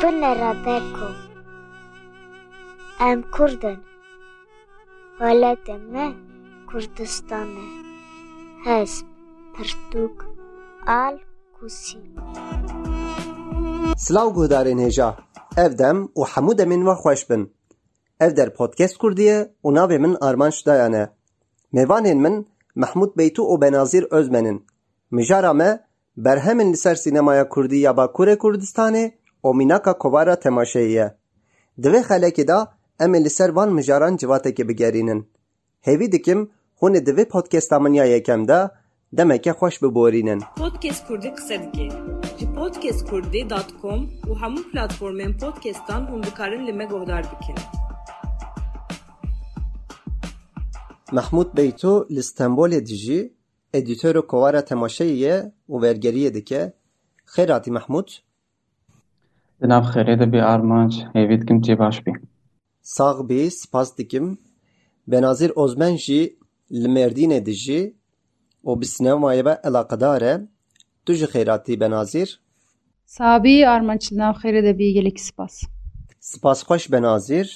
Binêra derko em Kurd in welatê me Kurdistan e pirtûk al Kusî Silav guhdarên hêja ev dem û hemû demên we xweş bin. Podcast Kurdî ye û navê min Armanc Dayan e mêvanên min Mehmûd Beytû û Benazîr Özmen in mijara me berhemên li ser sînemaya Kurdî ya Bakurê û mînaka kovara temaşeyî ye di vê xelekê de em ê li ser van mijaran civatekê bigerînin. Hêvî dikim hûn ê di vê podcasta min ya yekem de demeke xweş biborînin. Podcast Kurdî qise dike. Ji podcastkurdî.com û hemû platformên podcastan hûn dikarin li me guhdar bikin. Mehmûd Beytû li Stenbolê dijî edîtora kovara temaşeyî ye û wergeriyê dike. Xêr hatî Mehmûd Di nav xêrê de bê armanc hêvî dikim cê baş bî. Sağ bî spas dikim Benazîr Ozmen jî li Mêrdînê dijî û bi sînemayê ve elaqedar e tu ji Benazîr Sabî armançlı nav xêrê de bî gelekî spas. Spasxweş Benazîr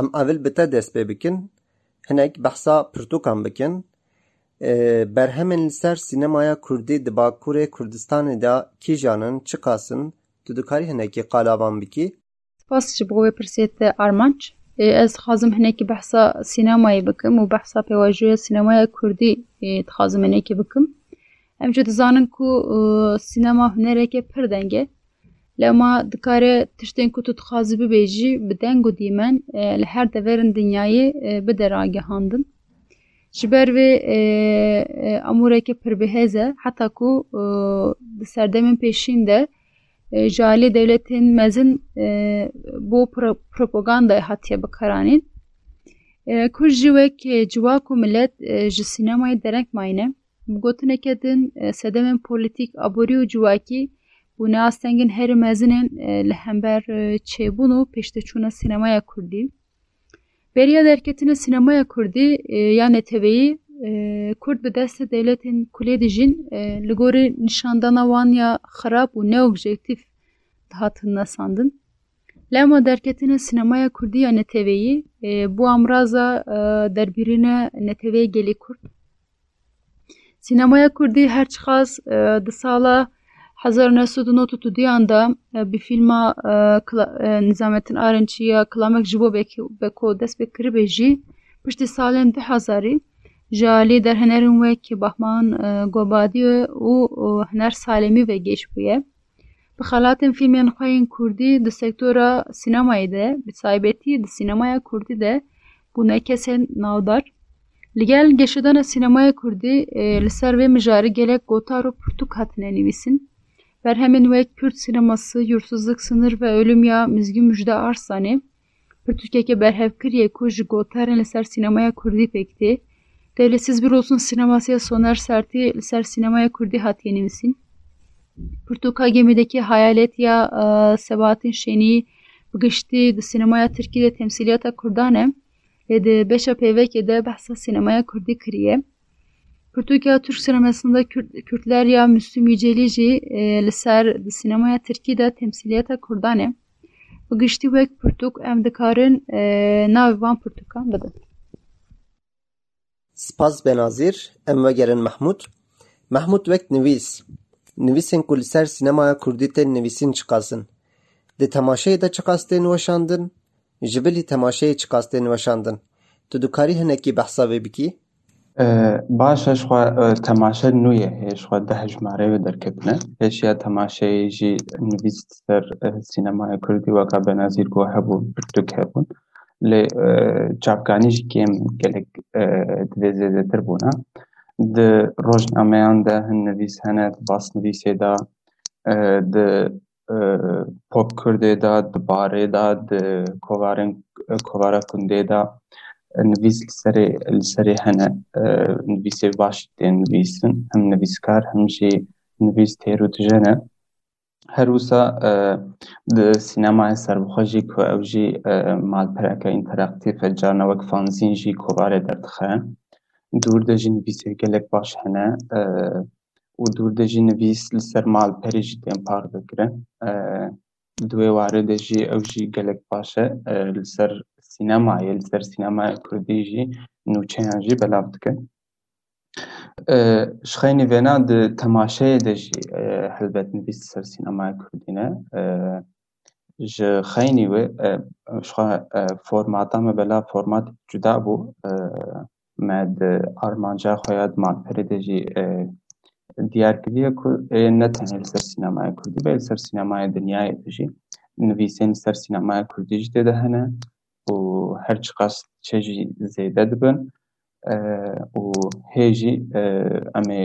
em evil bi te dest pê bikin. Hinek behsa pirtûkan bikin. Ee, berhemên li ser sînemaya Kurdî di Bakurê Kurdistanê de kîjanin çi tu dikarî hinekî qalavan bikî Spas ji bo wê pirsiyê armanc. Ez dixwazim hinekî behsa sînemayê bikim û behsa pêvajoya sînemaya Kurdî dixwazim hinekî bikim. Em jî dizanin ku sînema hunereke pir deng e. Lema dikare tiştên ku tu dixwazî bibêjî bi deng û dîmen li her deverên dinyayê e, bide ragihandin. Ji ber vê e, e, amûreke pir bihêz e heta ku di serdemên pêşîn de e, ji alî devletên mezin e, bo pro- propagandayê hatiye bikaranîn. E, Kur jî wek e, ciwak û millet e, ji sînemayê dereng mayne. Gotineke din e, sedemên polîtîk aborî û civakî bûne astengên herî mezinên e, li hember e, çêbûn û pêşteçûna sînemaya Kurdî. Beriya derketina sînemaya Kurdî e, ya neteweyî e, Kurd bi destê devletên kulê dijîn e, li gorî nîşandana wan ya xerab û neobjektif dihatin nesandin. Lema derketina sînemaya Kurdî ya neteweyî e, bu amraza e, derbîrîne neteweyê gelê Kurd. Sînemaya Kurdî her çiqas e, di sala 1992 da e, bi filma Nizamettin Arınçî ya Kilamek ji bo bek- beko dest pê kiribê jî piştî salên 2000 ji alî derhenerên wek Bahman e, Gobadî û Hiner Salemî ve geş bûye. Bi xelatên fîlmên xwe yên Kurdî di sektora sînemayê de bi taybetî di sînemaya Kurdî de bûne kesên navdar. Li gel geşidana sînemaya Kurdî e, li ser vê mijarî gelek gotar û pirtûk hatine nivîsin. Berhemên wek Kürt sineması, yursuzluk, sınır ve ölüm ya Mizgin Müjde Arslanê pirtûkeke berhevkiriye ku ji gotarên li ser sînemaya Kurdî pekti. Devletsiz bir olsun sineması ya Soner Sertî li ser sînemaya Kurdî hatiye nivîsin. Pirtûka gemideki hayalet ya e, Sebahattin Şenî bigiştî di sînemaya Tirkiyê de temsiliyata Kurdan e lê di beşa pêvekê de behsa sînemaya Kurdî kiriye. Pirtûka Türk sinemasında Kürt, Kürtler ya Müslüm Yücelî jî e, ser di sînemaya Tirkî de temsiliyata Kurdan e. Bigiştî wek pirtûk em dikarin e, navê van pirtûkan bidin. Spas Benazîr em vegerin Mehmûd Mehmûd wek nivîs nivîsên ku li ser sînemaya Kurdî tên nivîsîn çi qasin di temaşeyê de çi qastên weşandin ji bilî temaşeyê çi qastên weşandin tu dikarî hinekî behsa vê bikî Ee, Baş xwe e, temaşe nû ye hê ji xwe deh ji marê ve derketine. Pêşiya temaşeyê jî لە چاپکانیش کێم گەلێک دێ زێدەتر بوونە. di rojnameyan de hin nivîs hene bas nivîsê da di pop kurdê da dibarê da di kovarên kovara kundê da nivîs li serê li serê hene nivîsê baş tê nivîsin hem nivîskar hem jî nivîs têrû dijene هەروسە سینەمای سربخۆژی کو ئەوژی مالپەرەکە ئینتەراقتیفە جارنەوەک فانزینژی کۆبارێ دەردخە دوور دەژین بیسێگەلێک باش هەنە و دوور دەژی نویس لەسەر مالپەریژی تێن پار بکرن دوێ وارە دەژی ئەوژی گەلێک باشە لەسەر سینەمایە لەسەر سینەمای کوردیژی نوچەیانژی بەلاو بکەن شخینی وینا د تماشای ده جی حلبت نویست سر سینمای کردینه شخینی و شخا فرماتا مبلا فرمات جدا بو مد آرمانجا خواهد مان پرده جی دیار کدیه نه تنه سر سینمای کردی به سر سینمای دنیای ده جی نویسین سر سینمای کردی جده نه و هرچ قصد چه جی زیده û hê jî em ê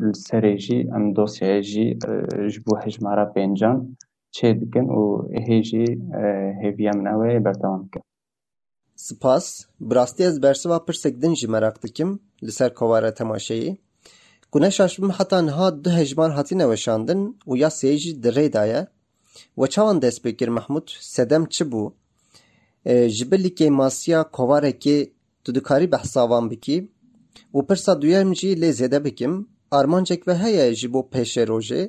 li serê jî em dosyaya jî ji bo hejmara pêncan çê dikin û hê jî hêviya min ew ê berdewam bikin. Spas, bi rastî ez bersiva pirsek din jî merak dikim li ser kovara temaşeyê. Ku neşaşibim heta niha du hejmar hatîne weşandin û ya sê jî di rê da ye. We çawan dest pê kir Mehmûd sedem çi bû? Ji bilîkê masiya kovarekê tu dikarî behsa wan bikî û pirsa duyem jî lê zêde bikim armancek ve heye ji bo pêşê rojê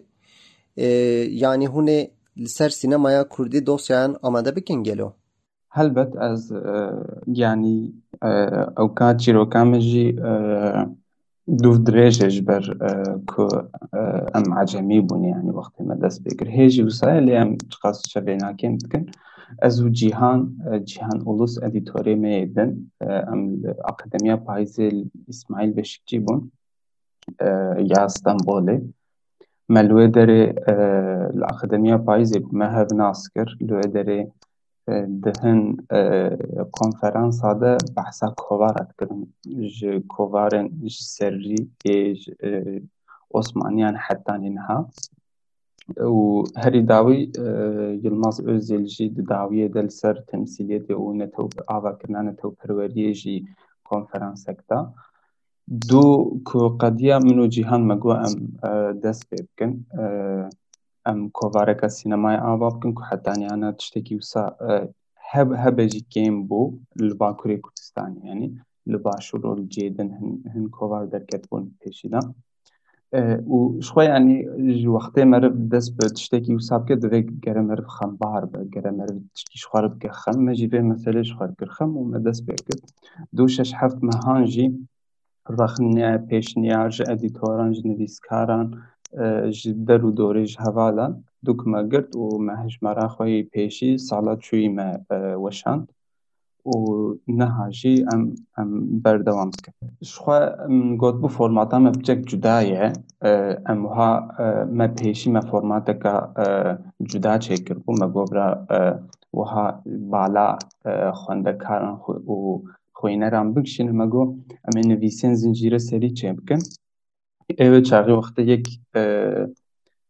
yanî hûn ê li ser sînemaya Kurdî dosyayan amade bikin gelo? Helbet ez yanî ew ka çîrokan min jî dirêj e ji ber ku em ecemî bûn yanî wextê me dest pê kir hê jî wisa ye lê em çiqas çavênakên dikin ez û Cîhan Cîhan Ulus edîtorê me yê din em li Akademiya Payizê İsmaîl Beşikçî bûn ya Stenbolê me li wê derê li Akademiya Payizê me hev nas kir li wê derê konferansa de behsa kovara dikirin ji kovarên ji serî ê Osmaniyan hettanê niha و هەری داوی یلماز ئۆزێلژی داویە دەل سەر تەمسیلێتی و نەتە ئاواکردانە تەوپەروەریێژی کۆنفەرانسەکتا دوو کو قەدیا من و جیهان مەگووە ئەم دەست پێ بکەن. ئەم کۆوارەکە سینەمای ئاوا بکەن کو حتانیانە تشتێکی وسا هەب هەبەجی کێم بۆ لە باکووری کوردستانی ینی لە باشوڕۆل جێدن هەن کۆوار دەرکەت بوون پێشیدا. و شخوای ینی وقتی مرف دست به تشتکی و سابکه دوی گره مرف خم بار به گره مرف تشتکی شخوار بگه خم مجیبه مثلا شخوار خم و مدست بگه دو شش هفت مهان جی رخ نیا پیش نیا جی ادیتوران جی نویسکاران جی در و ما گرد و مهش مرا خواهی پیشی سالا چوی ما وشاند. و نهاشی ام ام بردوام کرد شخوا گوت بو فرماتا ام بچک جدایه ام ها ما پیشی ما فرماتا جدا چکر بو ما گوبرا وها بالا خونده کارن خو و رام بکشین ما گو ام نویسین زنجیره سری چه بکن؟ ایو چاقی وقت یک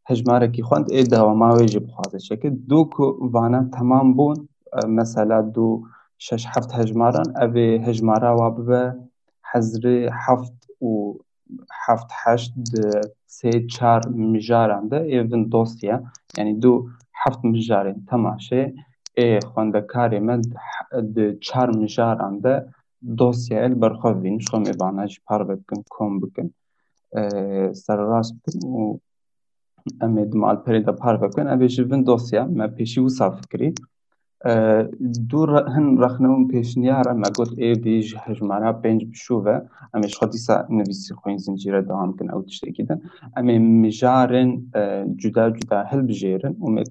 هجمارکی خوند ای دواما ویجی بخوازه. چکه دو که وانا تمام بون مثلا دو شش هەفت هەژماران ئەێ هەژمارا وا ببە حەزرێ هەفت و هەفت هەشت سێ چار مژاران دە. ئێڤن دۆستیە. ینی دوو هەفت مژارێن تەماشێ. ئێ خوێندەکارێ من چار مژاران دە. دۆسیایل بەرخۆبین شۆم ێبانەژ پار بکن کۆم بکن. سەرڕاست و ئەمێ مالپەرێ دە پار بکەن. ئەبێژ بن دۆسیە مە پێشی و سافکری دو هن رخنمون پیش نیار اما گوت ای هجمارا پنج بشو بشوه. اما اش خودیسا نویسی خوین زنجیر دوام کن او تشتی کدن اما مجارن جدا جدا هل بجیرن. و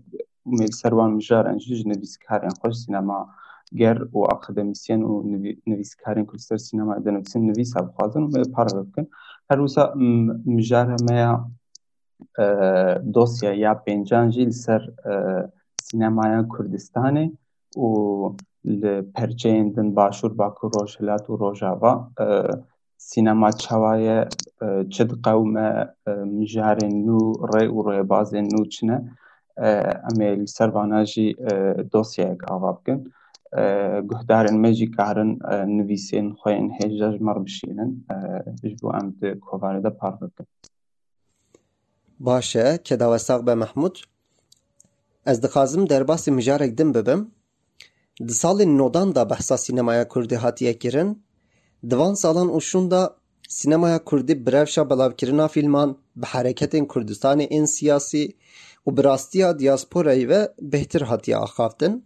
میل سروان مجارن جیج نویس کارن خوش سینما گر و اکادمیسیان و نویس کارن کلسر سینما ایدن و سین نویس ها بخوادن و میل پارا بکن. هر وسا مجارن دوسیا یا پینجان جیل سر سینمای کردستان و پرچین دن باشور باکو روشلات و روشاوا سینما چوای چد قوم مجار نو ری و ری باز نو چنه امی سرواناجی دوسیه اک آواب کن. گهدارن مجی کارن نویسین خوین هیجاج مر بشینن جبو امد کوواری دا پار باشه که دوستاق به محمود؟ Ez dixwazim derbasî mijarek din bibim di salên nodan da behsa sînemaya Kurdî hatiye kirin di van salan û şûn da sînemaya Kurdî bi rewşa belavkirina fîlman bi hereketên Kurdistanê ên siyasî û bi rastiya diyasporayê ve bêhtir hatiye axaftin.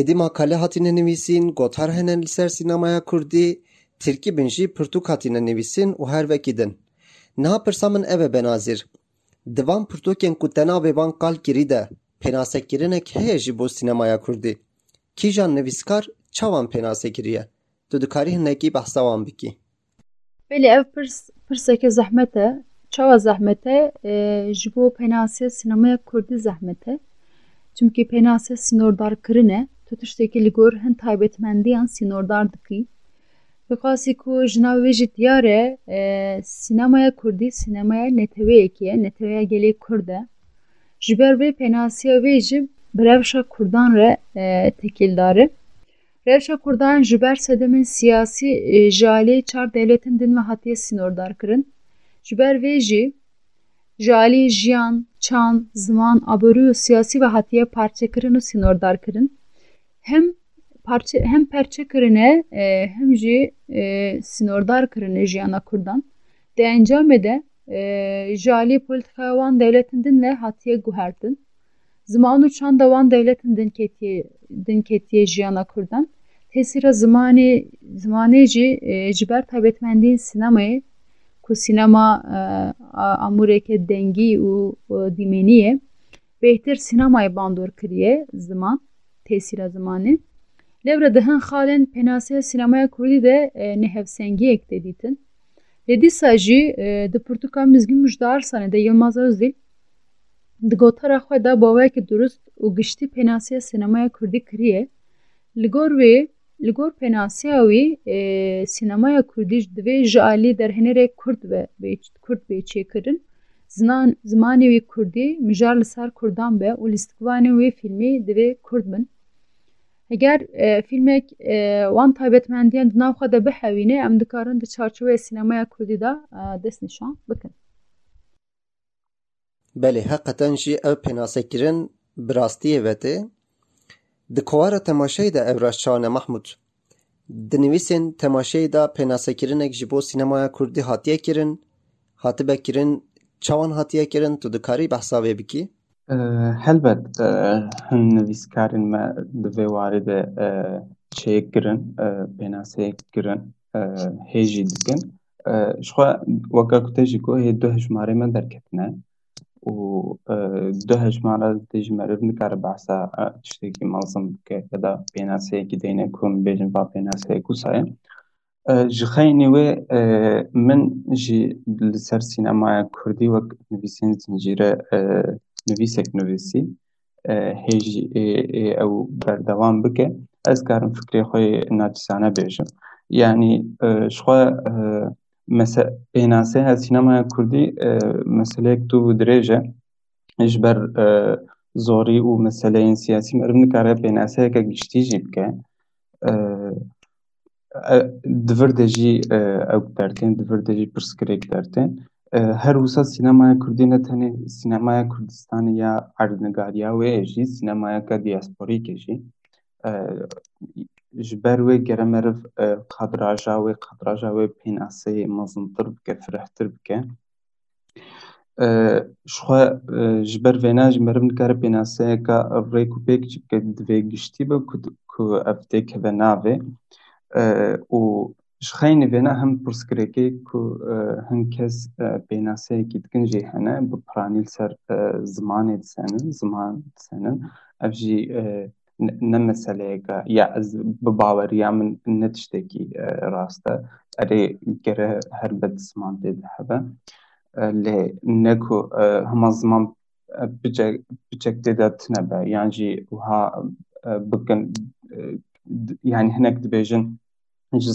Êdî makale hatine nivîsîn, gotar hene li ser sînemaya Kurdî, tirkî bin jî pirtûk hatine nivîsîn û her wekî din. Niha pirsa min ev. Di van pirtûkên ku te navê wan qal kirî de pênasekirinek heye jî bo sînemaya Kurdî? Kîjan nivîskar çawan pênase kiriye? Tu dikarî hinekî behsa wan bikî. Ev pirs pirseke zehmet e. Çawa zehmet e ji bo penasiya sînemaya Kurdî zehmet e. Çimkî penasiya sînordarkirin e. Tu tiştekî li gor hin taybetmendiyan sînordar. Bi qasî ku ji nav wê jî diyar e sînemaya Kurdî sînemaya neteweyekî ye, neteweya gelê Kurd e. Ji ber vê penasiya wê jî bi Kurdan re tekîldar e. Kurdan ji ber sedemên siyasî ji aliyê çar devletên din ve hatiye sînordarkirin. Ji ber vê jî ji aliyê jiyan, çan, ziman, aborî û ve hatiye parçekirin û sînordarkirin. Hem parçe hem perçekirine hem jî sînordarkirine jiyana Kurdan. Di encamê de ji aliyê polîtikaya wan devletên din ve hatiye guhertin. Ziman û çan de wan devletên din ketiye din jiyana Kurdan. Tesîra zimanê zimanê jî ji ber taybetmendiyên sînemayê ku sînema amûreke dengî û dîmenî ye bêhtir sînemayê bandor kiriye ziman tesîra zimanê. Lewre di hin xalên penasiya sînemaya Kurdî de nehevsengiyek de dîtin. Lê dîsa jî di pirtûka mizgîn Mujdar Sanê de Yılmaz Özdil di gotara xwe de bawayekî durist û giştî penasiya sînemaya Kurdî kiriye. Li gor wê li gor penasiya wî sînemaya Kurdî divê ji alî derhenerek Kurd ve Kurd bê çêkirin. Ziman zimanê wî Kurdî mijar li Kurdan be û lîstikvanên wê filmê divê Kurd. Di nav xwe de bihewîne em dikarin di çarçoveyê sînemaya Kurdî de dest nîşan bikin. Belê heqeten jî ev pênasekirin bi rastiyê ve tê. Di kwara temaşeyê de ev rastçawan e Mahmud. Di nivîsên temaşeyê de pênasekirinek ji bo sînemaya Kurdî hatiye kirin, hatibe kirin, çawan hatiye kirin tu dikarî behsa bikî? هلبت هم نویس کارن ما وارد چه گرن بناسه گرن هجی دکن شخوا وکا دو در کتنه و دو هجمارا دیجی مرد نکار باسا چشتی که مالزم که که دا بناسه که دینه کن بیجن با بناسه که سایم من جی لسر سینما کردی وک زنجیره نوویسێک نوویسی هێژی ئەو بەردەوام بکە. ئەس کارم فکری خۆی ناچسانە بێژم. یعنی شخوا پێناسێ هە سینەمای کوردی مەسلەیەک دوو درێژە. هیچ بەر زۆری و مەسلەیەن سیاسی مەرم نکارە پێناسەیەکە گشتیژی بکە. دڤر دەژی ئەو دەرتێن دڤر دەژی پرسکرێک دەرتێن هر وسا سینمای کوردی نه تنه سینمای کوردستان یا اردنگاریا و جی سینمای کا دیاسپوری کی جی جبر و گرامر قبر اجا و قبر اجا و پین اسی مزن طرب ک فرح طرب شو جبر و ناج مرم کار پین اسی کا ریکو پک چ گشتي بو کو اپ تک و او ji xeynî vêne hem pirsgirêkê ku hin kes pênaseyekî dikin jî hene bi piranî li ser zimanê disenin, ziman disenin. Ev jî ne meseleyeka ya ez bi baweriya min ne tiştekî rast e. Erê gere helbet ziman tê de hebe. Lê ne ku hema ziman biçek tê de tune be yan jî wiha bikin yani hinek dibêjin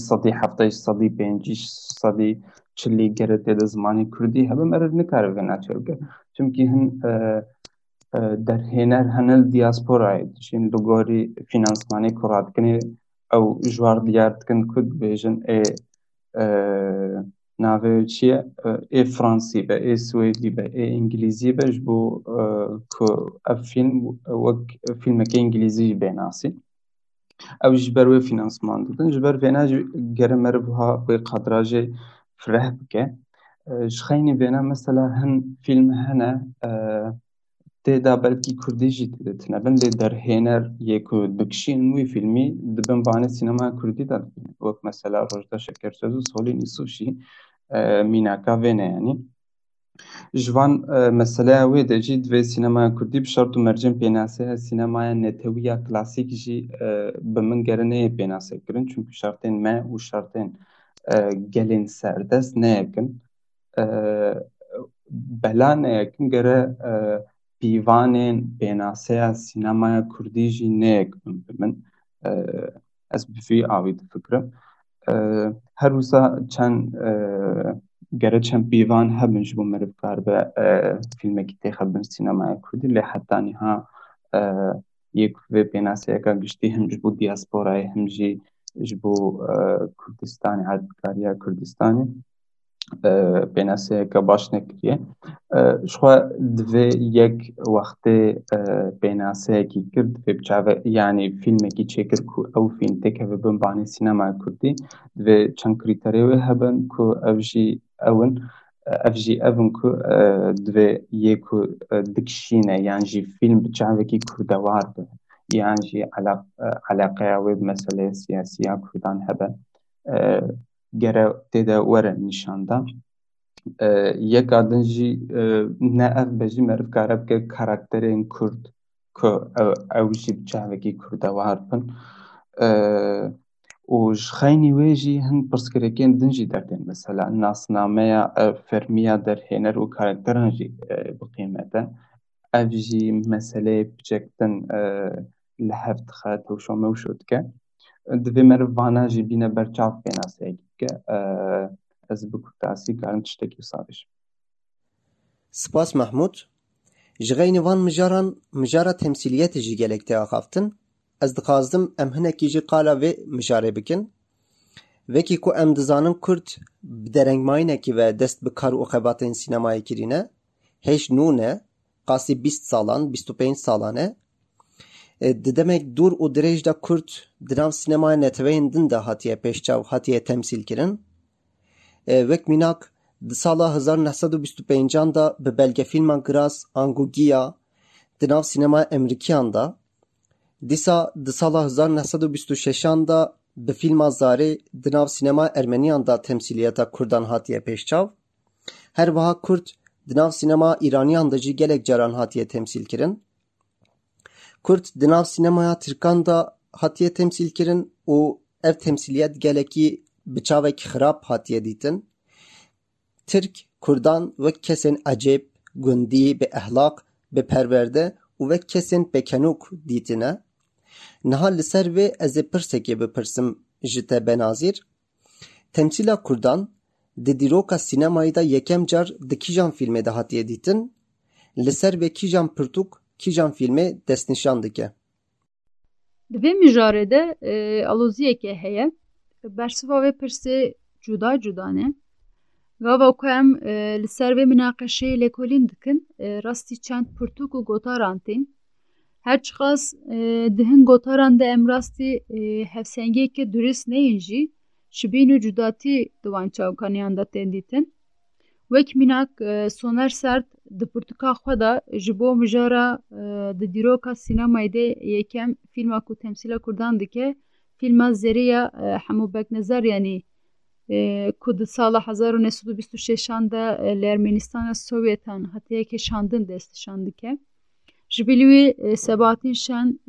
سەدی هەفتەی سەدی پێنجی سەدی چلی گەرە تێدە زمانی کوردی هەبم ئەرر نکارە ناچێگە چونکی هەن دەرهێنەر هەنە دیاسپۆرای چین لەگۆری فینانسمانی کوڕاتکنێ ئەو ژوار دیارتکن کورد بێژن ئێ ناوێ چییە؟ ئێ فرانسی بە ئێ سوێدی بە ئێ ئینگلیزی بەش بۆ ئە فیلم وەک فیلمەکە ئینگلیزی بێناسی. Ew ji ber wê fînansman dikin. Ji ber vêne jî gere meriv wiha wê kadrajê fireh bike. Ji xeynî vêne mesela hin fîlm hene تێدا بەلکی کوردیژی دێتنە بن لێ دەرهێنەر یەک و بکشین وی فیلمی دبن بانە سینەما کوردی دا وەک مەسەلا ڕۆژدا شەکەرسەز و سۆلینی سوشی میناکا vêneyyanî ji van ژوان مەسەلا وێ دەژی دوێ سینەما کوردی بشارت و مەرجم پێناسەیە سینەمایە نێتەویە کلاسیکیژی بە من گەرنەیە پێناسەکردن چونکە شارتێن مە و شارتێن gelên serdest neyekin. E, bela neyekin gere e, pîvanên pênaseya sinemaya Kurdî jî neyekin min. E, ez bifî avî difikirim. Her wisa çend گەرە چەند بیوان هەبنش بوو مرب کار بە فیلمێکی تێخە بن سینەمای کوردی لێ حتانی ها یەک وێ پێناسەیەەکە گشتی هەمج بوو دیاسپۆرای هەمژی ji bo Kurdistanê herdikariya Kurdistanê پێناسەیە که باش نەکرێ شخوا یک وقت وەختێ پێناسەیەکی کرد پێ بچاوە یانی فیلمێکی چێکرد و ئەو فینتێکە ببمبانی سینەما کوردی دوێ چەند کریتەرێوێ هەبن و ئەوژی ئەون ئەفژی اون کو دوێ یەک و دکشینە یانژی فیلم بچاوێکی کوردەوار بن. یعنی علاقه و وێ مەسلەیە سیاسیە کردان هبن؟ Gere têde were nîşanda yeka din jî ne ev be jî merivkare bike karakterên Kurd ku ew jî bi çavekî kurdewar bin û ji xeynî wê jî hin pirsgirêkên din jî derdên mesela nasnameya fermiya derhêner û karakteran jî biqîmete ev jî meseleyê biçek din li hev dixe tewşo mewşo dike divê meriv vana jî bîne berçav pênaseyekî bike ez bi kurtasî karim tiştekî wisa bijim Spas Mehmûd ji xeynî van mijaran mijara temsîliyetê jî gelek tê axaftin ez dixwazim em hinekî jî qala vê mijarê bikin wekî ku em dizanin Kurd bi derengmayînekî ve dest bi kar û xebatên sînemayê kirîne hêj nû ne qasî bîst salan bîst û pênc salan e demek dûr û dirêj de Kurd di nav sînemaya de hatiye pêşçav hatiye temsîl kirin wek mînak di sala hezar neh sed û bîst û pêncan de bi belgefîlma Giraz Angugiya di nav sînemaya Emerîkiyan de dîsa di sala hezar neh sed û bîst û şeşan de bi fîlma Zarê di nav sînemaya Ermeniyan temsîliyeta Kurdan hatiye pêşçav her wiha Kurd di nav sînemaya Îraniyan de jî gelek caran hatiye temsîl kirin Kurd di nav sînemaya Tirkan de hatiye temsîl kirin û ev temsîliyet gelekî bi çavekî hatiye dîtin Tirk Kurdan wek kesên ecêb gundî bi ehlaq bi perwerde û wek kesên pekenûk dîtine niha li ser vê ez ê pirsekê bipirsim ji te Benazîr temsîla Kurdan di dîroka sînemayê de yekem car hatiye dîtin li ser vê kîjan kîjan fîlmê destnîşan dike Di vê mijarê de aloziyekê heye bersiva vê pirsê cuda cuda ne? Gava ku em li ser vê minaqeşeyê lêkolîn dikin rastî çend pirtûk û gotaran tîn her çiqas di hin gotaran de em rastî hevsengiyekê durist neyên jî ji bîn û cudatî di wan çavkaniyan de tên dîtin wek mînak Soner Sert di pirtûka xwe de ji bo mijara di dîroka sînemayê de yekem fîlma ku temsîla Kurdan dike. Fîlma Zeriya Hemû Beknezar yanî ku di sala hezar û nesûd û bîst û şeşan de li Ermenîstana Sowyetan hatiye kêşandin destnîşan dike. Ji bilî wî Sebatîn Şen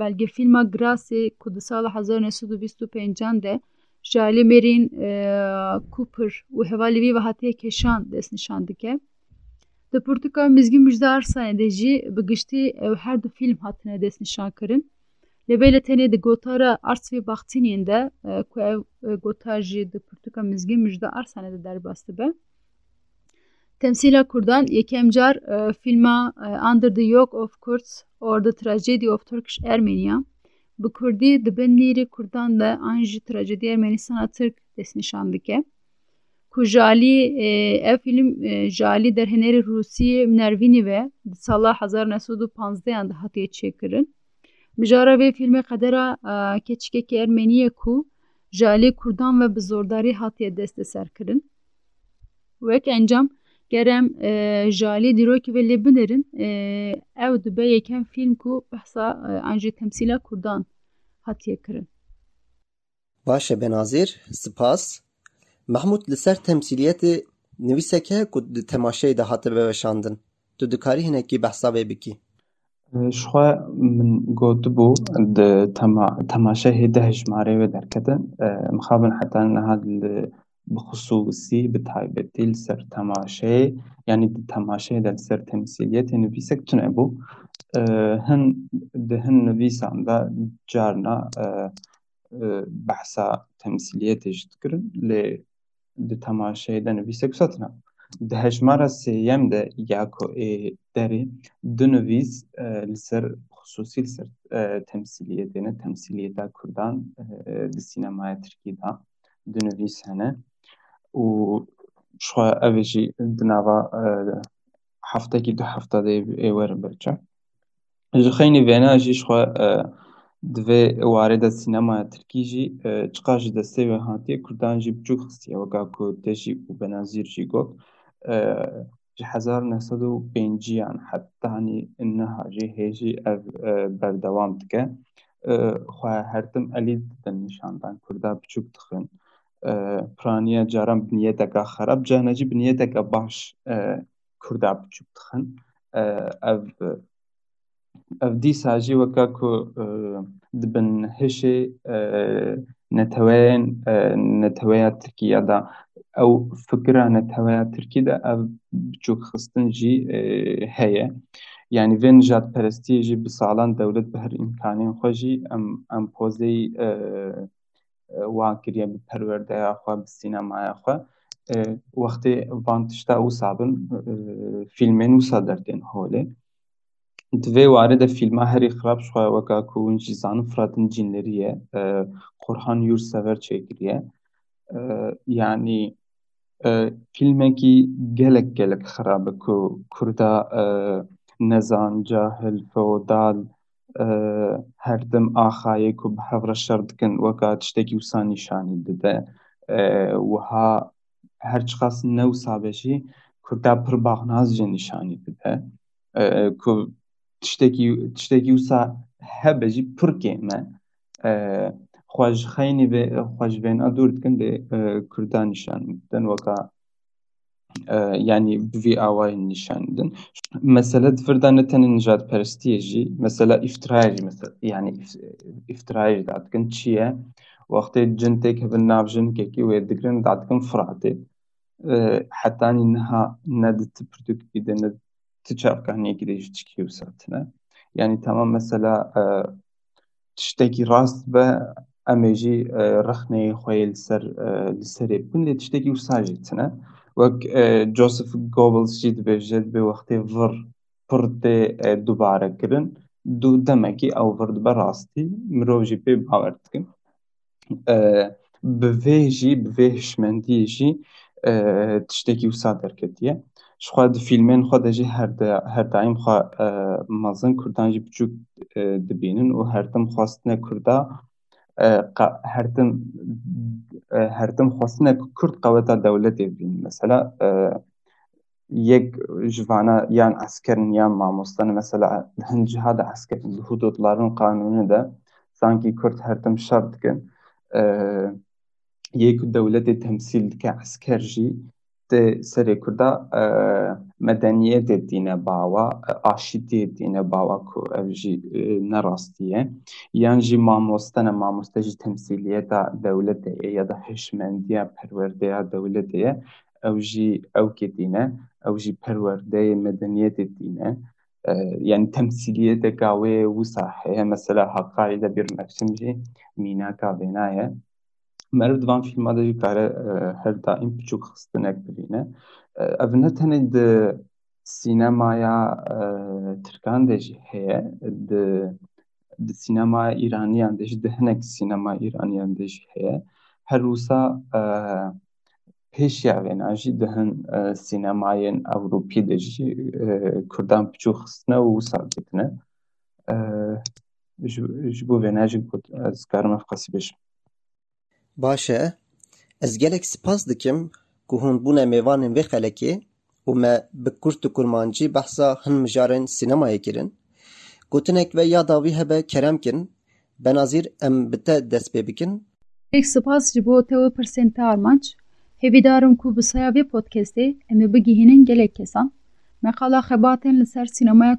belgefîlma Grasê ku di sala hezar û û bîst û Mêrîn Cooper û hevalî wî ve hatiye kêşan de ew her du fîlm hatine destnîşan kirin lê vê li tenê di gotara Artvê Baxtînên de ku ev pirtûka Mizgîn Müjde Arslanê de derbas dibe Temsîla Kurdan yekem car fîlma Under the Yoke of Kurds or the Tragedy of Turkish Armenia. Bi Kurdî di bin nîrê Kurdan de an jî trajediya Ermenîstana Tirk destnîşan dike ku ji alî ev fîlm ji alî derhenerê Rûsiyê Nervînî ve di sala hezar nesûd û panzdeyan de hatiye çêkirin mijara vê fîlmê qedera keçikekî Ermeniyê ku ji alî Kurdan ve bi zordarî hatiye desteserkirin wek encam gerem e, jalê dîrokê ve lê binerin e, ew dibe yekem fîlm ku behsa e, an jî temsîla Kurdan hatiye kirin. Baş e Benazîr, spas. Mahmud li ser temsîliyetê nivîseke ku di temaşeyê de hate veweşandin. Tu dikarî hinekî behsa vê bikî. Ee, ji xwe min gotibû di temaşehê deh jimarê wê derketin ee, mixabin heta niha bixusûsî bi taybetî li ser temaşeyê yanî di temaşeyê de li ser temsîliyetê nivîsek tune bû ee, hin di hin nivîsan de carna e, behsa temsîliyetê jî dikirin lê di temaşeyê de nivîsek wisa tune. Di hejmara de ya ku ê derê du nivîs li ser xusûsî li Kurdan di sînemaya Tirkî de du nivîs hene û şixwe ev ê jî di nava heftekî du de ê berçav. Ji xeynî xwe دوی وارد سینما ترکی جی چقاش دسته و هانتی کردان جی بچو خستی و گا کو دشی و بنازیر جی گو جی و حتی هنی انها جی هیجی او بردوام دکه خواه هرتم الید دن نشاندان کرده بچو تخن پرانیه جارم بنیه که خراب جانه جی بنیه باش کرده بچو تخن او اف دی ساجی و کا کو دبن هشی نتوان نتوان ترکیه دا او فکر نتوان ترکیه دا او بچو خستن جی هیه یعنی وین پرستیجی پرستی دولت به هر امکانی خوشی ام, ام پوزی واکریه به پرورده خواه به سینما خواه وقتی وانتشتا او سابن فیلمین مصادر دین هوله Di vê warê de fîlma herî xirab xwe weka ku hûn jî zanin Firatin Cînlerî ye Qorhan Yurtsever çêkiriye. Yani fîlmekî gelek gelek xirab e ku Kurda nezan, cahil, feodal her tim axayê ku bi hev re şer dikin weka tiştekî wisa nîşanî dide. Wiha her çiqas ne wisa be jî Kurda pir baxnaz jî nîşanî dide. Ku tiştekî tiştekî wisa hebe jî pirkê me xweş xeynî ve xweşvêna dûr dikin dê Kurdan nîşan din weka yani vî awayên nîşan din mesele firda ne tenê nijat perstiye jî mesela iftirayê jî yani iftirayê jî dadikin çi ye wextê cin têk hevin nav jinkekî wê dikirin dadikin firatê hetanî niha nedî ti pirtûkî de nedî ti çavkaniyekî de jî tişkî wisa tune. Yani tamam mesela tiştekî rast be em ê jî rexneyê xwe yê li ser li serê bikin lê tiştekî wisa jî tune. Wek Joseph Goebbels jî dibêje dibê wextê vir pir tê dubare kirin du demekî ew vir dibe rastî mirov jî pê bawer dikin. Bi vê jî bi vê hişmendiyê jî tiştekî wisa derketiye. Xwe di fîlmên xwe de jî her her daîm xwe mezin Kurdan jî biçûk dibînin û her tim xwastine Kurda her tim her tim xwastine ku Kurd qeweta dewletê bînin. Mesela yek ji vana yan eskerin yan mamostenin mesela hin di hududların qanûnê de sankî Kurd her tim şer dikin. Yê ku dewletê temsîl dike esker jî Suriye Kurda e, medeniyet ettiğine bağla, aşidi ettiğine bawa ku evji e, ne rastiye. Yani ji mamostane mamoste ji temsiliye da devlete ya da heşmendiye perverdeya devleteye evji evketine, evji perverdeye medeniyet dine yani temsiliye de gawe wusa mesela hakkıyla bir meksimci mina kabenaye vêna ye. Meriv di van fîlma de jî dikare her daîm biçûk xistinek bibîne. Ev ne tenê di sînemaya Tirkan de jî heye di di sînemaya Îraniyan de jî sînemaya Îraniyan de jî heye. Her wisa pêşiya vêna jî di hin sînemayên Ewropî de jî Kurdan biçûk xistine û wisa dîtine. Ji bo vêne jî dikarim ev qasî bêjim. Baş e. Ez gelek spas dikim ku hûn bûne mêvanên vê xelekê û me bi Kurd û Kurmancî behsa hin mijarên sînemayê kirin, gotinek ve ya dawî hebe kerem kin, benazîr em bi te dest bikin Pek spas ji bo te û pirsên te armanc. Hevîdarim ku bi saya vê podcastê em ê bigihînin gelek kesan. Meqala xebatên li ser sînemaya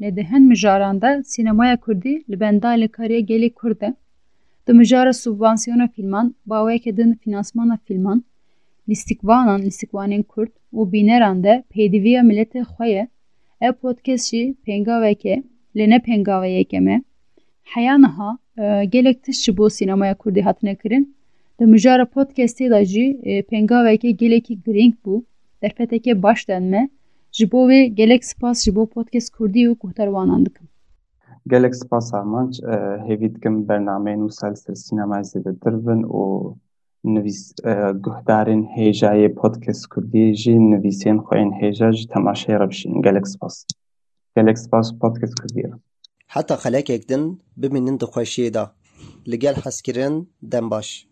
lê di hin mijaran de sînemaya Kurdî li benda Kurd e. Di mijara subvansiyona fîlman, baweke din finansmana fîlman, lîstikvanan lîstikvanên Kurd û bîneran de pêdiviya miletê xwe ye. Ev podcast jî pêngaveke lê ne pêngaveyeke me. Heya niha e, gelek tişt ji bo sînemaya Kurdî hatine kirin. Di mijara podcastê de jî e, pêngaveke gelekî girîng bû, derfeteke baş denme. Ji bo wê gelek spas ji podcast Kurdî û guhdarwanan. Gelek spas armanc e, hêvî dikim bernameyên wisa li ser sînemaya zêdetir bin û nivîs e, guhdarên hêjayê podcast Kurdî jî nivîsên xwe yên hêja ji temaşeyê re bişînin. Gelek spas. Gelek spas podcast Kurdî re. heta xelekek din bimînin di xweşiyê de. Li gel hezkirin dem baş.